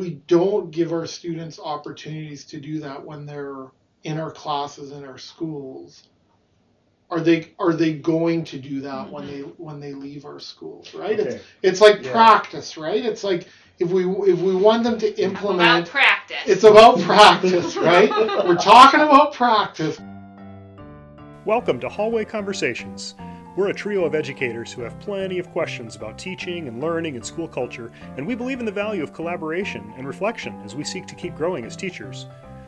we don't give our students opportunities to do that when they're in our classes in our schools, are they are they going to do that mm-hmm. when they when they leave our schools? Right? Okay. It's it's like yeah. practice, right? It's like if we if we want them to implement about practice. It's about practice, right? We're talking about practice. Welcome to Hallway Conversations. We're a trio of educators who have plenty of questions about teaching and learning and school culture, and we believe in the value of collaboration and reflection as we seek to keep growing as teachers.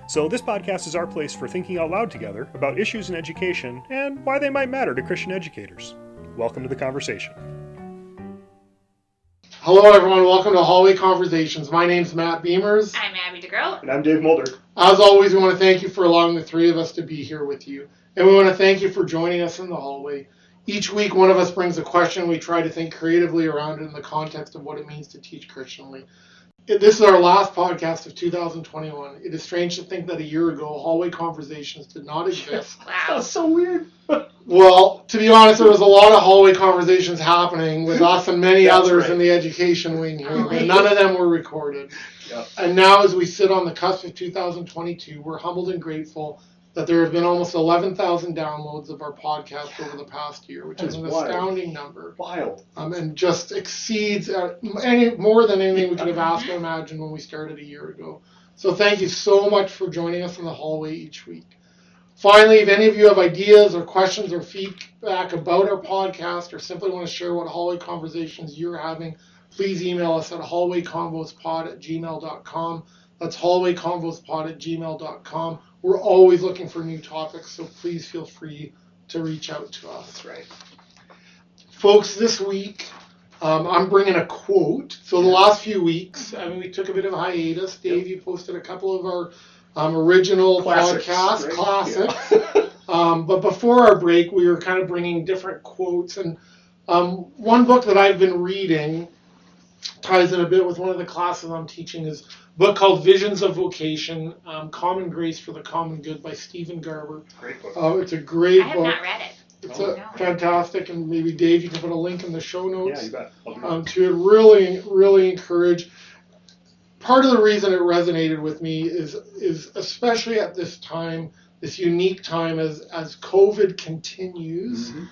So, this podcast is our place for thinking out loud together about issues in education and why they might matter to Christian educators. Welcome to the conversation. Hello, everyone. Welcome to Hallway Conversations. My name's Matt Beimers. I'm Abby DeGroat. And I'm Dave Mulder. As always, we want to thank you for allowing the three of us to be here with you. And we want to thank you for joining us in the hallway. Each week, one of us brings a question. We try to think creatively around it in the context of what it means to teach Christianly. This is our last podcast of 2021. It is strange to think that a year ago, hallway conversations did not exist. wow, that's so weird. well, to be honest, there was a lot of hallway conversations happening with us and many others right. in the education wing here, but none of them were recorded. Yep. And now, as we sit on the cusp of 2022, we're humbled and grateful that there have been almost 11,000 downloads of our podcast yeah. over the past year, which That's is an wild. astounding number. Wild. Um, and just exceeds uh, any more than anything we could have asked or imagined when we started a year ago. So thank you so much for joining us in the hallway each week. Finally, if any of you have ideas or questions or feedback about our podcast or simply want to share what hallway conversations you're having, please email us at hallwayconvospod at gmail.com. That's hallwayconvospod at gmail.com we're always looking for new topics, so please feel free to reach out to us. Right. Folks, this week um, I'm bringing a quote. So the last few weeks, I mean, we took a bit of a hiatus. Dave, you posted a couple of our um, original classics, podcasts, right? classics. Yeah. um, but before our break, we were kind of bringing different quotes. And um, one book that I've been reading ties in a bit with one of the classes I'm teaching is book called Visions of Vocation, um, Common Grace for the Common Good by Steven Garber. Great book. Uh, it's a great book. I have book. not read it. It's oh, a no. fantastic, and maybe Dave, you can put a link in the show notes. Yeah, you bet. Um, to really, really encourage. Part of the reason it resonated with me is is especially at this time, this unique time as as COVID continues. Mm-hmm.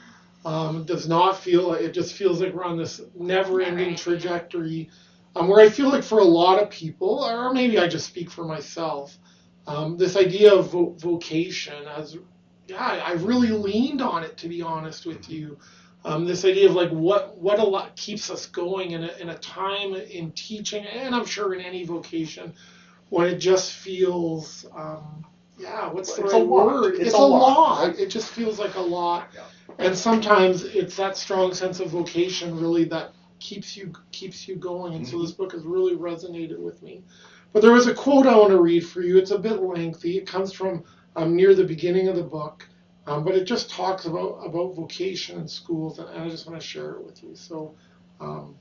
Um, does not feel it just feels like we're on this never-ending trajectory um, where I feel like for a lot of people, or maybe I just speak for myself, um, this idea of vo- vocation has, yeah, I really leaned on it to be honest with you. Um, this idea of like what what a lot keeps us going in a, in a time in teaching, and I'm sure in any vocation, when it just feels, um, yeah, what's the it's right word? It's, it's a, a lot. lot. It just feels like a lot, yeah. And sometimes it's that strong sense of vocation really that keeps you keeps you going. And mm-hmm. so this book has really resonated with me. But there was a quote I want to read for you. It's a bit lengthy. It comes from um, near the beginning of the book, um, but it just talks about about vocation in schools, and, and I just want to share it with you. So. Um,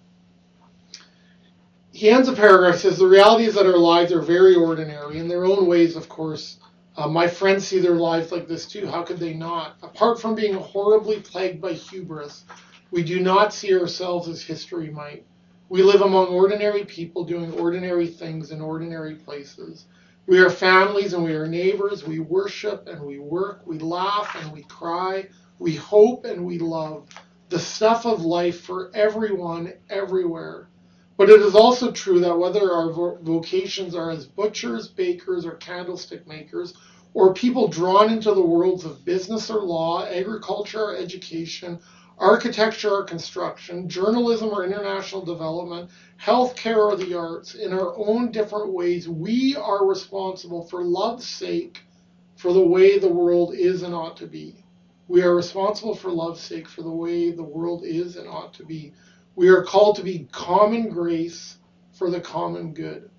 he ends a paragraph says the reality is that our lives are very ordinary in their own ways of course uh, my friends see their lives like this too how could they not apart from being horribly plagued by hubris we do not see ourselves as history might. We live among ordinary people doing ordinary things in ordinary places. We are families and we are neighbors. We worship and we work. We laugh and we cry. We hope and we love. The stuff of life for everyone, everywhere. But it is also true that whether our vocations are as butchers, bakers, or candlestick makers, or people drawn into the worlds of business or law, agriculture or education, architecture or construction, journalism or international development, healthcare or the arts, in our own different ways, we are responsible for love's sake for the way the world is and ought to be. We are responsible for love's sake for the way the world is and ought to be. We are called to be common grace for the common good.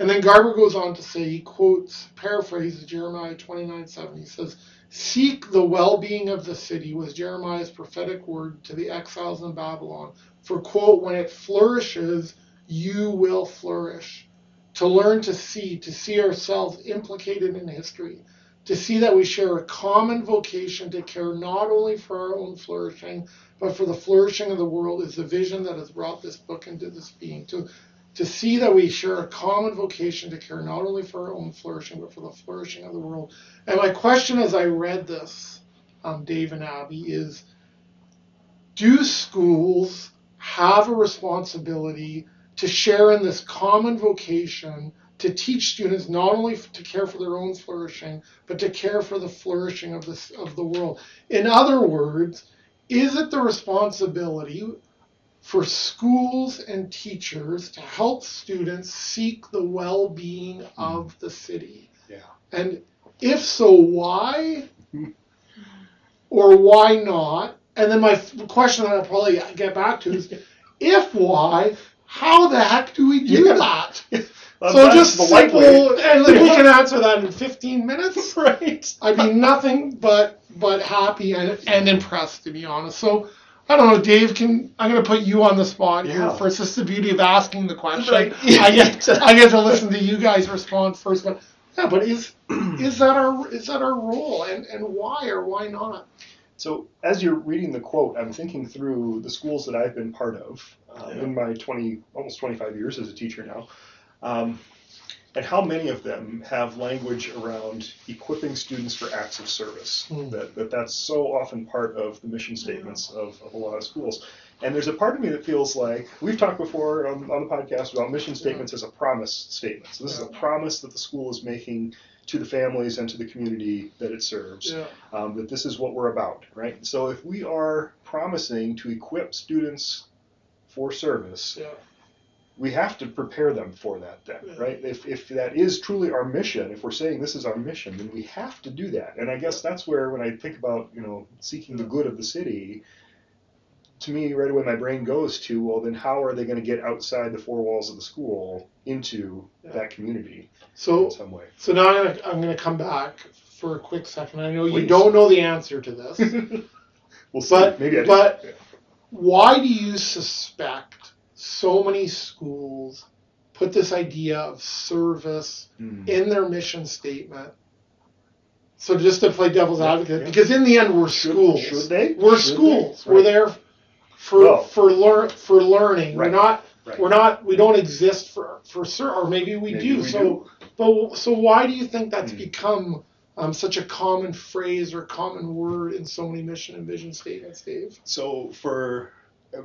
And then Garber goes on to say, he quotes, paraphrases Jeremiah 29 7. He says, Seek the well being of the city was Jeremiah's prophetic word to the exiles in Babylon. For, quote, when it flourishes, you will flourish. To learn to see, to see ourselves implicated in history, to see that we share a common vocation to care not only for our own flourishing, but for the flourishing of the world is the vision that has brought this book into this being. To, to see that we share a common vocation to care not only for our own flourishing, but for the flourishing of the world. And my question as I read this, um, Dave and Abby, is do schools have a responsibility to share in this common vocation to teach students not only to care for their own flourishing, but to care for the flourishing of this of the world. In other words, is it the responsibility for schools and teachers to help students seek the well-being of the city? Yeah. And if so, why? or why not? And then my question that I'll probably get back to is, if why, how the heck do we do Yeah. that? Um, so just simple, and like, we can answer that in 15 minutes. right. I'd be nothing but but happy and, and impressed to be honest. So I don't know, Dave. Can I'm going to put you on the spot here Yeah. first. This is the beauty of asking the question. Right. I get I get to listen to you guys respond first, but yeah, but is is that our is that our role and and why or why not? So as you're reading the quote, I'm thinking through the schools that I've been part of uh, Yeah. in my 20, almost 25 years as a teacher now, um, and how many of them have language around equipping students for acts of service. Hmm. That, that that's so often part of the mission statements of, of a lot of schools. And there's a part of me that feels like we've talked before on, on the podcast about mission statements as a promise statement. So this is a promise that the school is making to the families and to the community that it serves Yeah. um, that this is what we're about, right? So if we are promising to equip students for service, Yeah. We have to prepare them for that then, right? If, if that is truly our mission, if we're saying this is our mission, then we have to do that. And I guess that's where when I think about, you know, seeking the good of the city, to me right away my brain goes to, well then how are they going to get outside the four walls of the school into Yeah. that community So in some way? so now I'm gonna, I'm going to come back for a quick second. I know you Please. don't know the answer to this. we'll see. But- Maybe I do. but- Yeah. why do you suspect so many schools put this idea of service Hmm. in their mission statement? So just to play devil's advocate, yeah. because in the end we're schools. should they? We're Should schools. they? We're there for Well. for learn for learning. Right. We're not Right. we're not we don't exist for for ser- or maybe we Maybe do. we so do. but so why do you think that's Hmm. become um, such a common phrase or common word in so many mission and vision statements, Dave? So for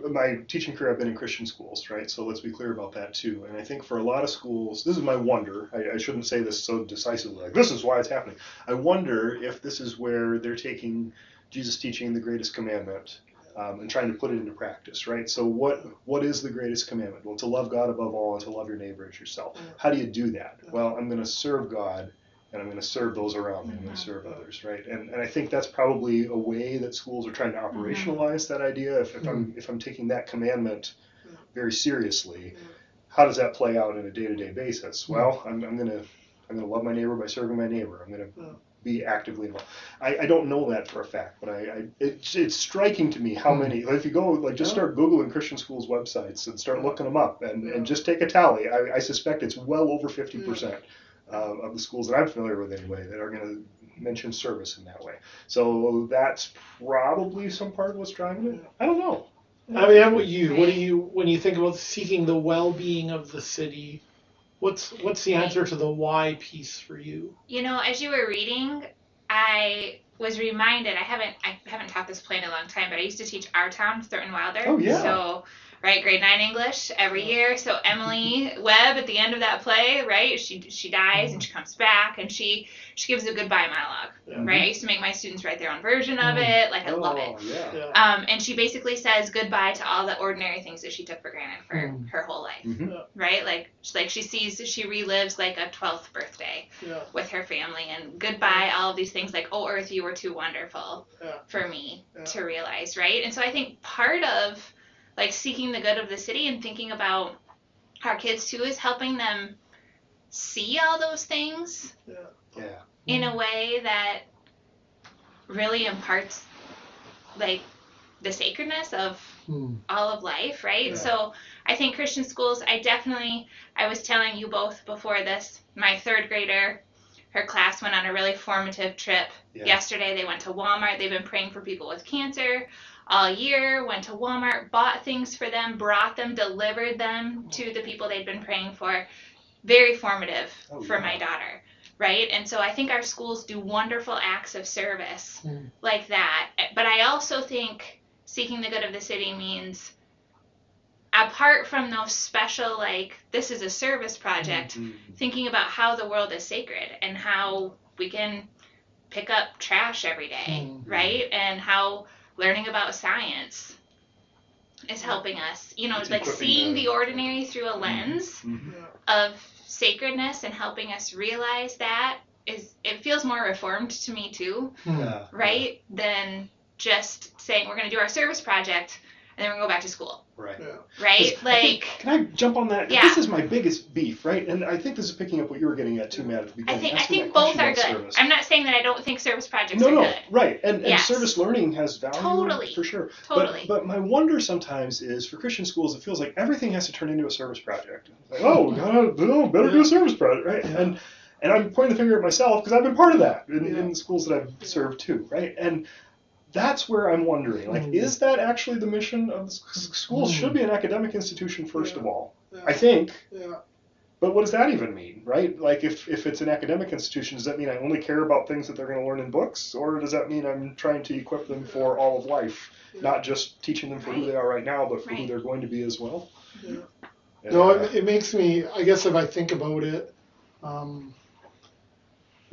my teaching career, I've been in Christian schools, right? So let's be clear about that too. And I think for a lot of schools, this is my wonder. I, I shouldn't say this so decisively, like this is why it's happening. I wonder if this is where they're taking Jesus' teaching, the greatest commandment, um, and trying to put it into practice, right? So what what is the greatest commandment? Well, to love God above all and to love your neighbor as yourself. How do you do that? Well, I'm going to serve God and I'm going to serve those around me. I'm going to mm-hmm. serve others, right? And, and I think that's probably a way that schools are trying to mm-hmm. operationalize that idea. If, if I'm mm-hmm. if I'm taking that commandment very seriously, how does that play out in a day-to-day basis? Well, I'm, I'm going to I'm going to love my neighbor by serving my neighbor. I'm going to be actively involved. I, I don't know that for a fact, but I, I it's, it's striking to me how many. Like if you go like just start googling Christian schools websites and start looking them up and, and just take a tally. I, I suspect it's well over fifty percent uh, of the schools that I'm familiar with anyway that are going to mention service in that way. So that's probably some part of what's driving it. I don't know. I mean, how about you? What do you when you think about seeking the well-being of the city? What's what's the answer to the why piece for you? You know, as you were reading, I was reminded. I haven't I haven't taught this play in a long time, but I used to teach our town, Thornton Wilder. Oh, yeah. So right, grade nine English every year. So Emily Webb at the end of that play, right? She she dies and she comes back and she she gives a goodbye monologue, Yeah. right? I used to make my students write their own version of it. Like I love it. Oh, yeah. Yeah. Um, and she basically says goodbye to all the ordinary things that she took for granted for Mm. her whole life, Mhm. right? Like like she sees she relives like a twelfth birthday Yeah. with her family and goodbye all of these things like oh earth you were too wonderful Yeah. for me Yeah. to realize right and so i think part of like seeking the good of the city and thinking about our kids too is helping them see all those things Yeah. in a way that really imparts like the sacredness of Hmm. all of life, right? Yeah. So I think Christian schools, I definitely, I was telling you both before this, my third grader, her class went on a really formative trip. Yeah. Yesterday they went to Walmart. They've been praying for people with cancer all year, went to Walmart, bought things for them, brought them, delivered them to the people they'd been praying for. Very formative Oh, for yeah. my daughter, right? And so I think our schools do wonderful acts of service Mm. like that. But I also think seeking the good of the city means apart from those special like this is a service project Mm. thinking about how the world is sacred and how we can pick up trash every day, Mhm. right? And how learning about science is helping us. You know, It's like seeing the- the ordinary through a lens Mhm. of sacredness and helping us realize that is it feels more reformed to me too. Yeah. right? Than just saying we're going to do our service project and then we're going to go back to school, Right. Yeah. right? I think- Like can I jump on that? Yeah. This is my biggest beef, right? And I think this is picking up what you were getting at too, Matt, at the beginning. I beginning. think I think both are good. Service. I'm not saying that I don't think service projects no, are no, good. right, and, and service learning has value Totally. for sure. Totally. But, but my wonder sometimes is for Christian schools, it feels like everything has to turn into a service project. Like, oh, we gotta, oh, better do a service project, right? And and I'm pointing the finger at myself because I've been part of that in, Yeah. in the schools that I've served too, right? And that's where I'm wondering, like, Mm. is that actually the mission of the s- schools? Mm. Should be an academic institution first Yeah. of all, Yeah. I think. Yeah. But what does that even mean, right? Like, if, if it's an academic institution, does that mean I only care about things that they're going to learn in books, or does that mean I'm trying to equip them for all of life, not just teaching them for who they are right now, but for who they're going to be as well? Yeah. Yeah. No, it, it makes me. I guess if I think about it, um,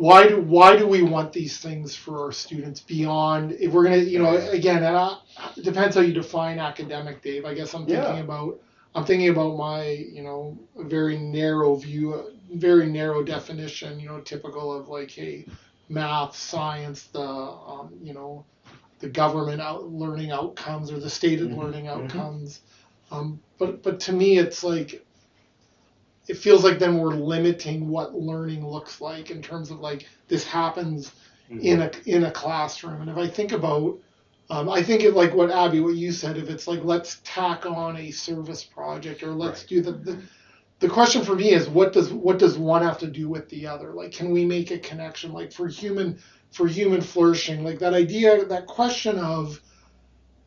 why do why do we want these things for our students beyond? If we're gonna, you know, again, and I, it depends how you define academic, Dave. I guess I'm thinking Yeah. about. I'm thinking about my, you know, very narrow view, very narrow definition. You know, typical of like, hey, math, science, the, um, you know, the government out learning outcomes or the stated Mhm, learning mhm. outcomes. Um, but but to me, it's like it feels like then we're limiting what learning looks like in terms of like this happens Mhm. in a in a classroom. And if I think about, um, I think it like what Abby, what you said, if it's like let's tack on a service project or let's Right. do the, the the question for me is what does what does one have to do with the other? Like, can we make a connection? Like for human for human flourishing, like that idea, that question of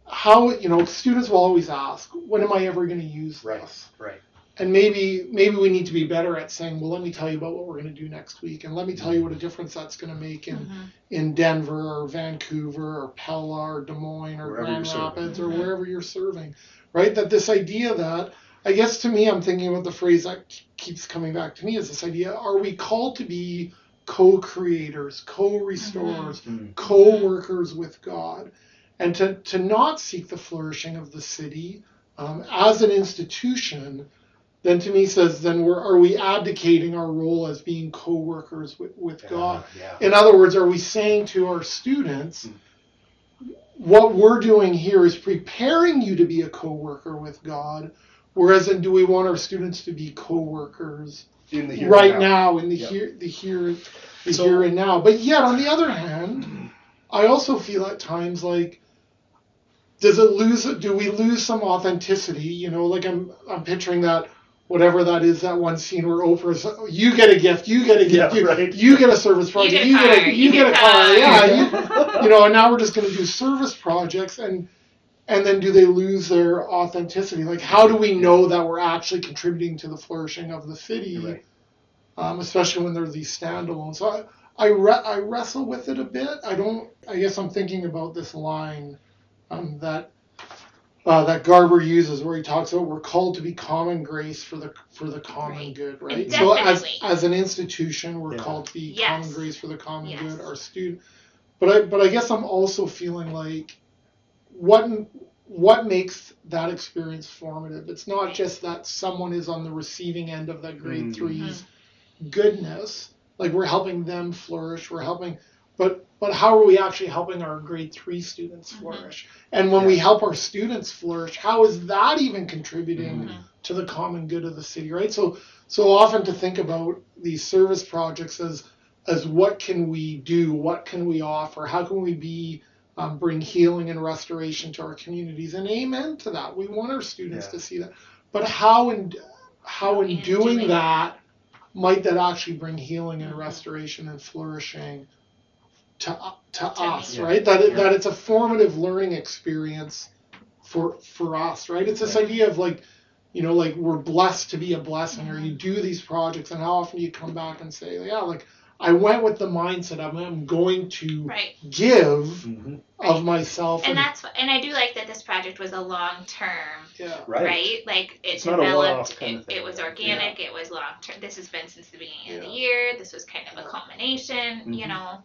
how you know students will always ask, when am I ever going to use Right. this? Right. And maybe maybe we need to be better at saying, well, let me tell you about what we're going to do next week, and let me tell you what a difference that's going to make in Mhm. in Denver or Vancouver or Pella or Des Moines or Wherever Grand you're serving. Rapids or Mhm. wherever you're serving, right? That this idea that I guess to me, I'm thinking about the phrase that keeps coming back to me is this idea: Are we called to be co-creators, co-restorers, Mhm. co-workers with God, and to, to not seek the flourishing of the city um, as an institution, then to me says, then we're are we abdicating our role as being co-workers with, with God? Yeah. In other words, are we saying to our students, hmm. what we're doing here is preparing you to be a co-worker with God, whereas then do we want our students to be co-workers In the here right and now in the Yep. here the here the So- here and now. But yet on the other hand, hmm. I also feel at times like does it lose do we lose some authenticity? You know, like I'm I'm picturing that whatever that is, that one scene where Oprah's you get a gift, you get a gift, Yeah, you, right. you get a service You project, get a you get car, a you, get, a car, yeah, you, you know, and now we're just going to do service projects and and then do they lose their authenticity? Like, how do we know that we're actually contributing to the flourishing of the city, right. um, especially when they're these standalone? So I I, re- I wrestle with it a bit. I don't. I guess I'm thinking about this line um, that. Uh, that Garber uses, where he talks about we're called to be common grace for the for the common Right. good, And right? So as as an institution, we're Yeah. called to be Yes. common grace for the common Yes. good. Our student, but I but I guess I'm also feeling like what what makes that experience formative? It's not just that someone is on the receiving end of that grade Mhm. three's goodness, like we're helping them flourish. We're helping, but but how are we actually helping our grade three students Mhm. flourish? And when we help our students flourish, how is that even contributing Mhm. to the common good of the city? Right. So so often to think about these service projects as as what can we do? What can we offer? How can we be um, bring healing and restoration to our communities? And amen to that. We want our students Yeah. to see that. But how in how in, In doing, doing that might that actually bring healing and restoration and flourishing to to, To us, me. right? That it, Yeah. that it's a formative learning experience for for us, right? It's this Right. idea of like, you know, like we're blessed to be a blessing, or Mm-hmm. you do these projects, and how often do you come back and say, yeah, like I went with the mindset of I'm going to Right. give Mhm. of myself, And that's and I do like that this project was a long term, yeah, Right. right. Like it It's developed. kind It, of thing, it was yeah. organic. It was long term. This has been since the beginning of the year. This was kind of a culmination, you Mhm. know,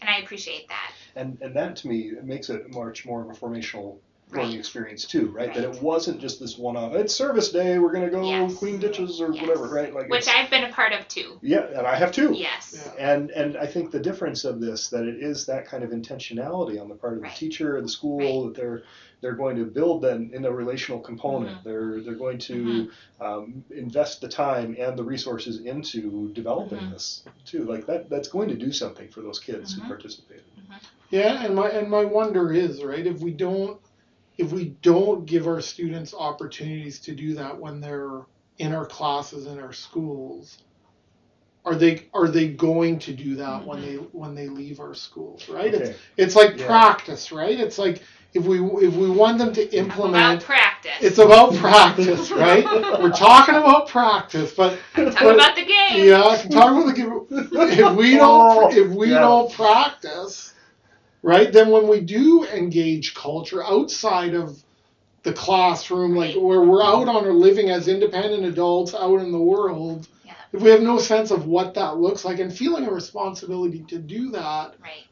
and I appreciate that. And and that to me makes it much more of a formational learning Right. experience too, right? That it wasn't just this one-off. It's service day. We're gonna go Yes. clean ditches or Yes. whatever, right? Like Which I've been a part of too. yeah, and I have too. Yes. Yeah. And and I think the difference of this that it is that kind of intentionality on the part of the teacher teacher, the school, Right. that they're they're going to build then in a relational component. Mhm. They're they're going to Mm-hmm. um, invest the time and the resources into developing Mhm. this too. Like that that's going to do something for those kids who participated. Yeah, and my and my wonder is right if we don't if we don't give our students opportunities to do that when they're in our classes in our schools, are they are they going to do that when they mm-hmm. when they leave our schools? Right? It's Okay. it's like Yeah. practice, right? It's like if we if we want them to About implement, practice. it's about practice, right? We're talking about practice, but Talk but- about the game. yeah, I can talk about the game. If we don't, oh, if we Yeah. don't practice, right, then when we do engage culture outside of the classroom, like where we're out on our living as independent adults out in the world, Yeah. if we have no sense of what that looks like and feeling a responsibility to do that, Right.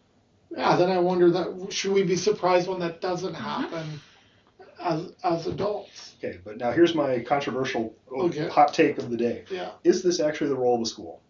yeah, then I wonder that should we be surprised when that doesn't Mm-hmm. happen as as adults? Okay, but now here's my controversial Okay. hot take of the day. Yeah. Is this actually the role of the school?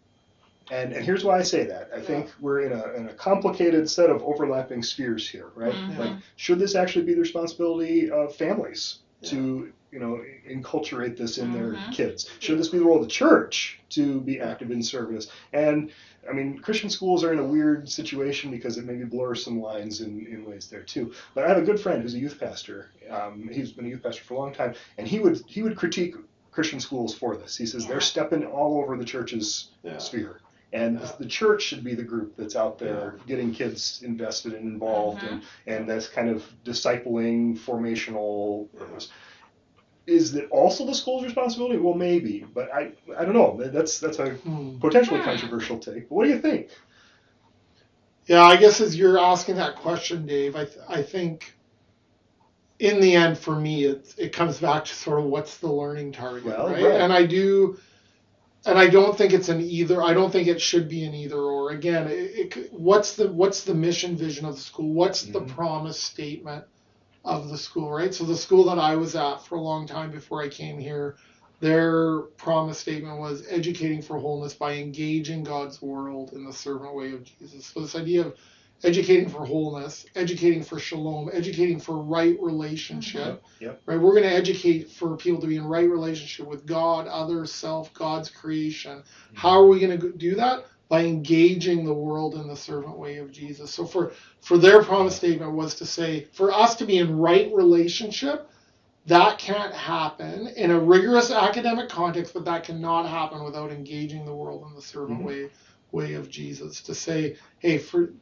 And, and here's why I say that. I think we're in a, in a complicated set of overlapping spheres here, right? Mhm. Like, should this actually be the responsibility of families to, you know, enculturate this in their Mhm. kids? Should this be the role of the church to be active in service? And I mean, Christian schools are in a weird situation because it maybe blurs some lines in, in ways there too. But I have a good friend who's a youth pastor. Um, he's been a youth pastor for a long time, and he would he would critique Christian schools for this. He says Yeah. they're stepping all over the church's Yeah. sphere. And Yeah. the church should be the group that's out there getting kids invested and involved, Mhm. and, and that's kind of discipling, formational purpose. Is that also the school's responsibility? Well, maybe, but I I don't know. That's that's a Hmm. potentially controversial take. But what do you think? Yeah, I guess as you're asking that question, Dave, I, th- I think in the end, for me, it, it comes back to sort of what's the learning target, Well, right? right. And I do, and I don't think it's an either. I don't think it should be an either or. Again, it, it, what's the what's the mission vision of the school? What's the Mhm. promise statement of the school, right? So the school that I was at for a long time before I came here, their promise statement was educating for wholeness by engaging God's world in the servant way of Jesus. So this idea of educating for wholeness, educating for shalom, educating for right relationship. Yep. Right? We're going to educate for people to be in right relationship with God, others, self, God's creation. How are we going to do that? By engaging the world in the servant way of Jesus. So for for their promise statement was to say for us to be in right relationship, that can't happen in a rigorous academic context, but that cannot happen without engaging the world in the servant Mhm. way way of Jesus. To say, hey, for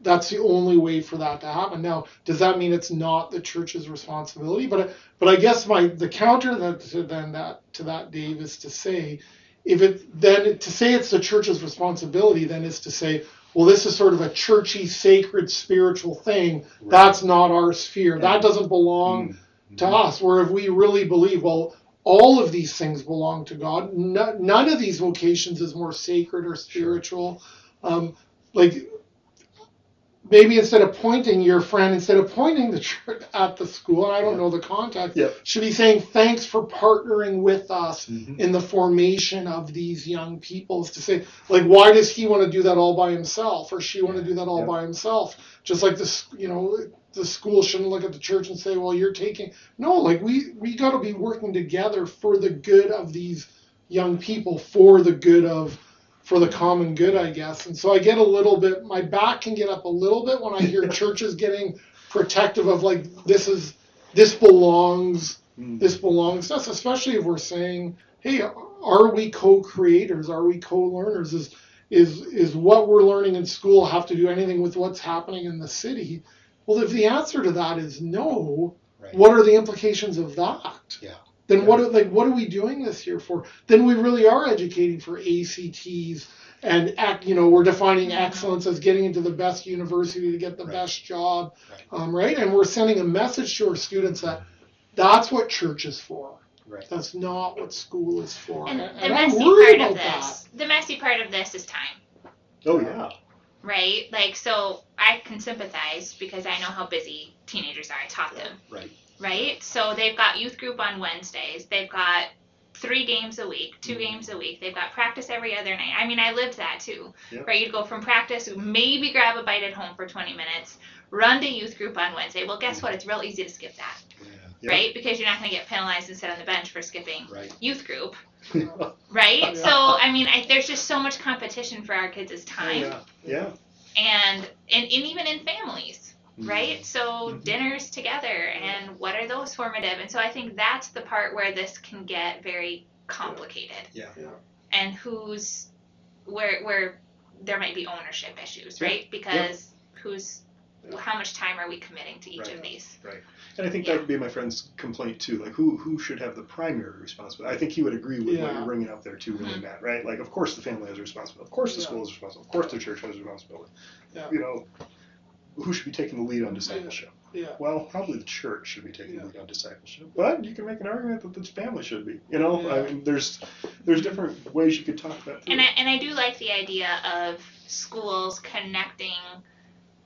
that's the only way for that to happen. Now, does that mean it's not the church's responsibility? But but I guess my the counter that to then that to that Dave is to say, if it then to say it's the church's responsibility, then is to say, well, this is sort of a churchy, sacred, spiritual thing. That's not our sphere. That doesn't belong to us. Where if we really believe, well, all of these things belong to God. No, none of these vocations is more sacred or spiritual. Um, like maybe instead of pointing your friend, instead of pointing the church at the school, and I don't know the context, Yep. should be saying thanks for partnering with us Mhm. in the formation of these young peoples. To say like, why does he want to do that all by himself, or she want to do that all Yep. by himself? Just like this, you know, the school shouldn't look at the church and say, well, you're taking no, like we we got to be working together for the good of these young people, for the good of for the common good, I guess. And so I get a little bit, my back can get up a little bit when I hear churches getting protective of like this is this belongs Mm. this belongs to us, especially if we're saying, hey, are we co-creators? Are we co-learners? Is is is what we're learning in school have to do anything with what's happening in the city? Well, if the answer to that is no, Right. what are the implications of that? Yeah. Then what are, like what are we doing this year for? Then we really are educating for ACTs and act, you know we're defining excellence as getting into the best university to get the Right. best job, Right. um, right? And we're sending a message to our students that that's what church is for. Right. That's not what school is for. And And, the and I'm messy part of this, the messy part of this is time, Oh yeah. right? Like, so I can sympathize because I know how busy teenagers are. I taught them, Right. Right? So they've got youth group on Wednesdays. They've got three games a week, 2 Mhm. games a week. They've got practice every other night. I mean, I lived that too, Yep. right? You'd go from practice, maybe grab a bite at home for 20 minutes, run to youth group on Wednesday. Well, guess what? It's real easy to skip that, Yeah. Right? Because you're not going to get penalized and sit on the bench for skipping Right. youth group, right? Yeah. So, I mean, I, there's just so much competition for our kids' time, Yeah. Yeah. and, and and even in families, Mm-hmm. Right? So Mhm. dinners together, and what are those formative? And so I think that's the part where this can get very complicated. Yeah. Yeah. And who's where where there might be ownership issues, Yeah. right? Because who's how much time are we committing to each Right. of these? Right. And I think that would be my friend's complaint too. Like, who who should have the primary responsibility? I think he would agree with what Yeah. you're bringing up there too, really, Mhm. Matt. Right? Like, of course the family has a responsibility. Of course the Yeah. school is responsible. Of course the church has a responsibility. Yeah. You know, who should be taking the lead on discipleship? Yeah. Well, probably the church should be taking Yeah. the lead on discipleship. But you can make an argument that the family should be. You know, I mean, there's there's different ways you could talk about that through. And I and I do like the idea of schools connecting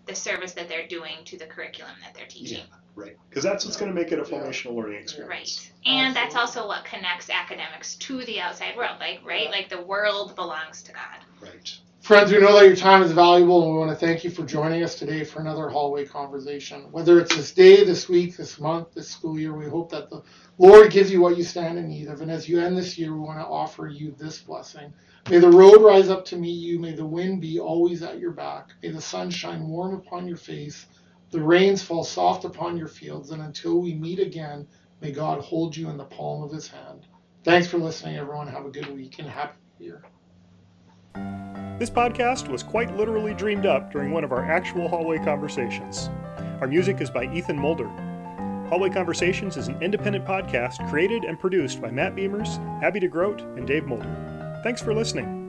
the service that they're doing to the curriculum that they're teaching. Yeah, right? Because that's what's going to make it a Yeah. formational learning experience. Right. And that's also what connects academics to the outside world. Like, right? Yeah. Like the world belongs to God. Right. Friends, we know that your time is valuable, and we want to thank you for joining us today for another hallway conversation. Whether it's this day, this week, this month, this school year, we hope that the Lord gives you what you stand in need of. And as you end this year, we want to offer you this blessing. May the road rise up to meet you. May the wind be always at your back. May the sun shine warm upon your face. The rains fall soft upon your fields. And until we meet again, may God hold you in the palm of his hand. Thanks for listening, everyone. Have a good week and happy Year. This podcast was quite literally dreamed up during one of our actual hallway conversations. Our music is by Ethan Mulder. Hallway Conversations is an independent podcast created and produced by Matt Beimers, Abby DeGroat, and Dave Mulder. Thanks for listening.